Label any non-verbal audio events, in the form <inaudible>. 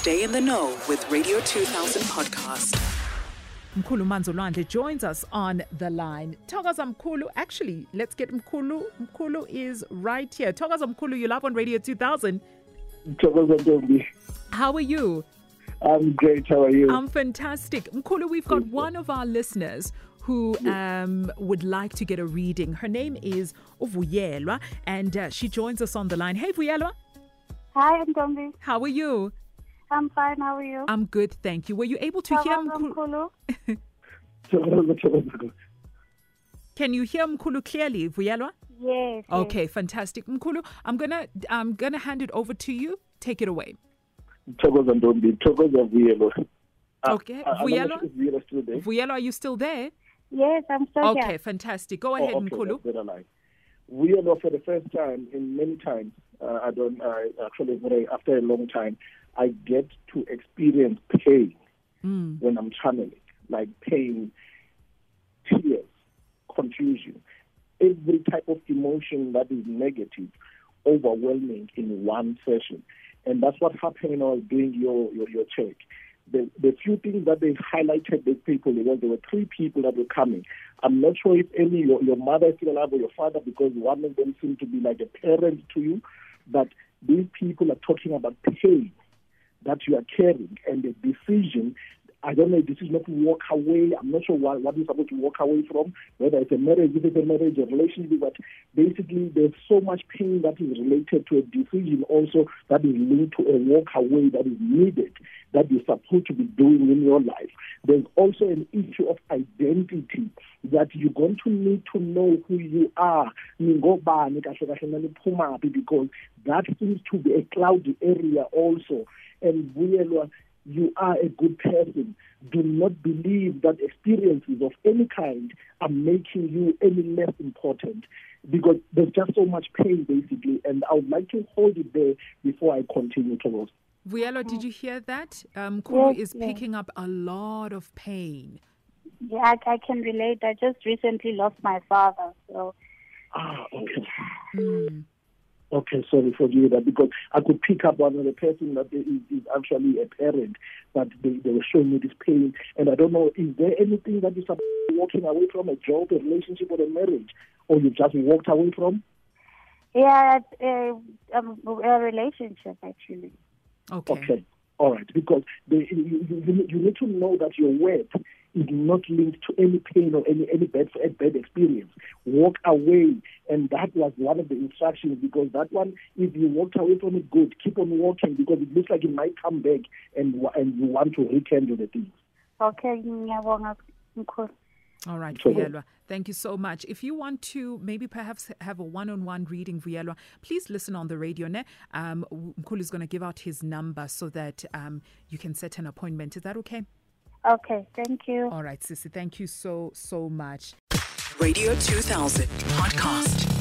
Stay in the know with Radio 2000 podcast. Mkhulu Manzolwandle joins us on the line. Thokoza Mkhulu, actually, let's get Mkhulu. Mkhulu is right here. Thokoza Mkhulu, you love on Radio 2000. Thokoza Ntombi. How are you? I'm great. How are you? I'm fantastic. Mkhulu, we've got one of our listeners who um, would like to get a reading. Her name is Uvuyelwa, and uh, she joins us on the line. Hey, Vuyelwa, Hi, Ntombi. how are you? I'm fine. How are you? I'm good, thank you. Were you able to hear Mkulu? Mkhulu. Thokoza, <laughs> Thokoza. Can you hear Mkhulu clearly, Vuyelwa? Yes. yes. Okay, fantastic. Mkhulu, I'm gonna I'm gonna hand it over to you. Take it away. Thokoza Ntombi. Thokoza Vuyelo. Uh, Okay, Vuyelo? Vuyelo. Vuyelwa, are you still there? Yes, I'm still Okay, here. fantastic. Go ahead, Oh, okay, Mkhulu. Better line. Vuyelo, for the first time in many times, uh, I don't, I actually, very, after a long time, I get to experience pain Mm. when I'm channeling, like pain, tears, confusion, every type of emotion that is negative, overwhelming in one session. And that's what happened when I was doing your, your, your check. The, the few things that they highlighted the people, there, was, there were three people that were coming. I'm not sure if any, your, your mother is still alive or your father, because one of them seemed to be like a parent to you. But these people are talking about pain that you are carrying and the decision I don't know if this is not to walk away. I'm not sure what, what supposed to walk away from, whether it's a marriage, if it's a marriage, a relationship, but basically there's so much pain that is related to a decision also that is linked to a walk away that is needed, that you're supposed to be doing in your life. There's also an issue of identity that you're going to need to know who you are, because that seems to be a cloudy area also. And Vuyelwa, you are a good person. Do not believe that experiences of any kind are making you any less important because there's just so much pain, basically. And I would like to hold it there before I continue to go. Vuyelwa, did you hear that? Um, Mkhulu Yes, is yes. picking up a lot of pain. Yeah, I, I can relate. I just recently lost my father, so Ah, okay. Mm. Okay, sorry for you that because I could pick up one of the person that is, is actually a parent, but they, they were showing me this pain. And I don't know, is there anything that you're walking away from, a job, a relationship, or a marriage, or you just walked away from? yeah, uh, um, a relationship actually. Okay. Okay. All right. Because the, you, you, you need to know that your worth is not linked to any pain or any, any bad, a bad experience. Walk away. And that was one of the instructions because that one, if you walked away from it, good. Keep on walking because it looks like it might come back and, and you want to rekindle the things. Okay, ngiyabonga Mkhulu. All right, So- Vuyelwa. Thank you so much. If you want to maybe perhaps have a one-on-one reading, Vuyelwa, please listen on the radio. Ne? Um, Mkhulu is going to give out his number so that um, you can set an appointment. Is that okay? Okay, thank you. All right, Sissy. Thank you so, so much. Radio 2000 podcast.